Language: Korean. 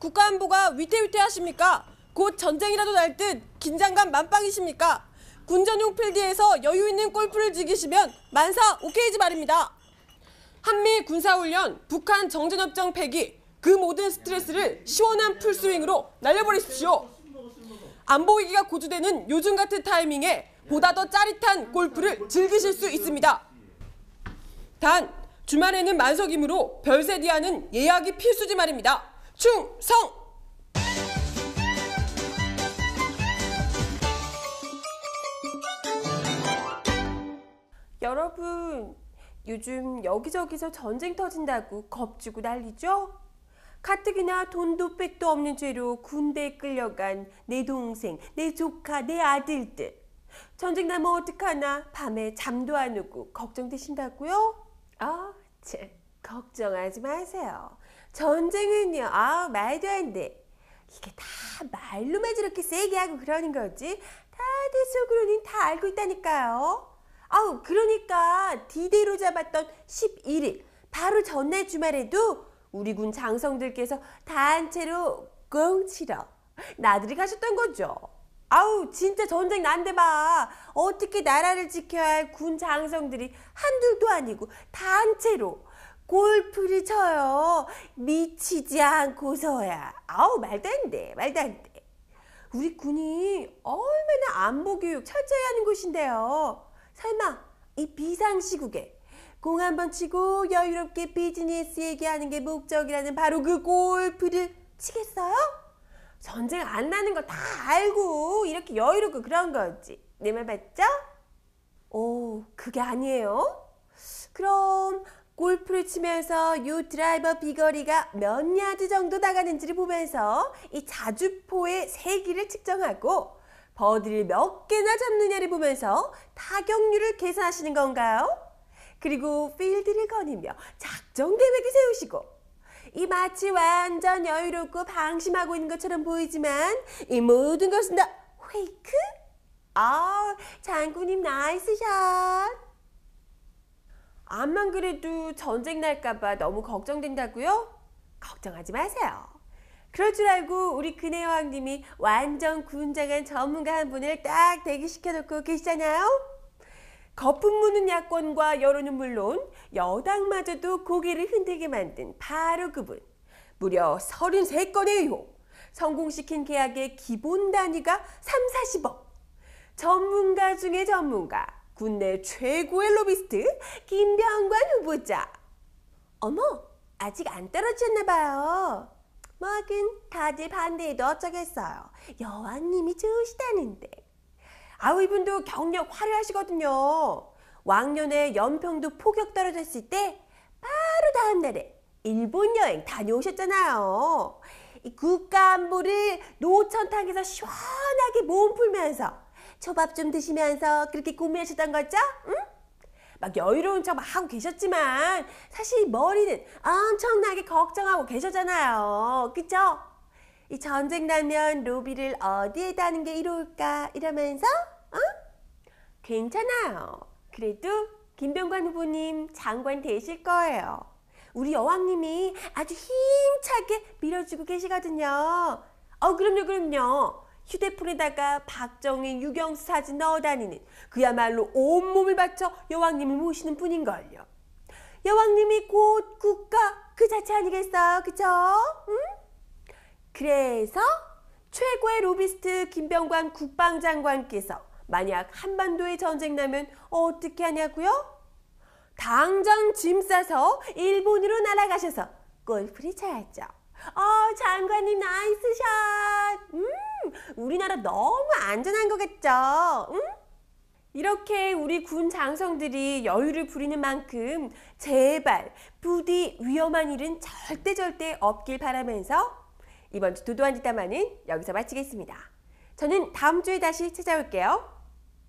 국가안보가 위태위태하십니까? 곧 전쟁이라도 날 듯 긴장감 만빵이십니까? 군전용 필드에서 여유 있는 골프를 즐기시면 만사 오케이지 말입니다. 한미 군사훈련, 북한 정전협정 폐기, 그 모든 스트레스를 시원한 풀스윙으로 날려버리십시오. 안보 위기가 고조되는 요즘 같은 타이밍에 보다 더 짜릿한 골프를 즐기실 수 있습니다. 단 주말에는 만석이므로 별세디하는 예약이 필수지 말입니다. 충성! 여러분, 요즘 여기저기서 전쟁 터진다고 겁주고 난리죠? 가뜩이나 돈도 백도 없는 죄로 군대에 끌려간 내 동생, 내 조카, 내 아들들. 전쟁 나면 어떡하나 밤에 잠도 안 오고 걱정되신다고요? 아, 참, 걱정하지 마세요. 전쟁은요, 아, 말도 안 돼. 이게 다 말로만 저렇게 세게 하고 그러는 거지. 다들 속으로는 다 알고 있다니까요. 아우, 그러니까 디데이로 잡았던 11일, 바로 전날 주말에도 우리 군 장성들께서 단체로 공 치러 나들이 가셨던 거죠. 아우 진짜 전쟁 난데 봐. 어떻게 나라를 지켜야 할 군 장성들이 한둘도 아니고 단체로 골프를 쳐요. 미치지 않고서야. 아우 말도 안 돼. 말도 안 돼. 우리 군이 얼마나 안보 교육 철저히 하는 곳인데요. 설마 이 비상시국에 공 한 번 치고 여유롭게 비즈니스 얘기하는 게 목적이라는 바로 그 골프를 치겠어요? 전쟁 안 나는 거 다 알고 이렇게 여유롭고 그런 거지. 내 말 맞죠? 오, 그게 아니에요? 그럼 골프를 치면서 요 드라이버 비거리가 몇 야드 정도 나가는지를 보면서 이 자주포의 세기를 측정하고 버디를 몇 개나 잡느냐를 보면서 타격률을 계산하시는 건가요? 그리고 필드를 거니며 작전 계획을 세우시고 이 마치 완전 여유롭고 방심하고 있는 것처럼 보이지만 이 모든 것은 다 fake? 아, 장군님 nice shot. 암만 그래도 전쟁 날까봐 너무 걱정된다고요? 걱정하지 마세요. 그럴 줄 알고 우리 근혜 여왕님이 완전 굉장한 전문가 한 분을 딱 대기시켜 놓고 계시잖아요. 거품 무는 야권과 여론은 물론 여당마저도 고개를 흔들게 만든 바로 그분. 무려 33건의 의혹. 성공시킨 계약의 기본 단위가 3, 40억. 전문가 중에 전문가. 국내 최고의 로비스트 김병관 후보자. 어머, 아직 안 떨어졌나 봐요. 뭐하긴 다들 반대해도 어쩌겠어요. 여왕님이 좋으시다는데. 아우 이분도 경력 화려하시거든요. 왕년에 연평도 포격 떨어졌을 때 바로 다음 날에 일본 여행 다녀오셨잖아요. 이 국가 안보를 노천탕에서 시원하게 몸 풀면서 초밥 좀 드시면서 그렇게 고민하셨던 거죠? 응? 막 여유로운 척 막 하고 계셨지만 사실 머리는 엄청나게 걱정하고 계셨잖아요. 그쵸? 이 전쟁 나면 로비를 어디에 다는 게 이로울까 이러면서 어? 괜찮아요. 그래도 김병관 후보님 장관 되실 거예요. 우리 여왕님이 아주 힘차게 밀어주고 계시거든요. 어 그럼요 그럼요. 휴대폰에다가 박정희 유경수 사진 넣어 다니는 그야말로 온몸을 바쳐 여왕님을 모시는 분인걸요. 여왕님이 곧 국가 그 자체 아니겠어요? 그죠? 응? 그래서 최고의 로비스트 김병관 국방장관께서 만약 한반도에 전쟁 나면 어떻게 하냐고요? 당장 짐 싸서 일본으로 날아가셔서 골프를 쳐야죠. 어, 장관님 nice shot. 음, 우리나라 너무 안전한 것 같죠? 음? 이렇게 우리 군 장성들이 여유를 부리는 만큼 제발 부디 위험한 일은 절대 절대 없길 바라면서 이번 주 도도한 뒷담화는 여기서 마치겠습니다. 저는 다음 주에 다시 찾아올게요.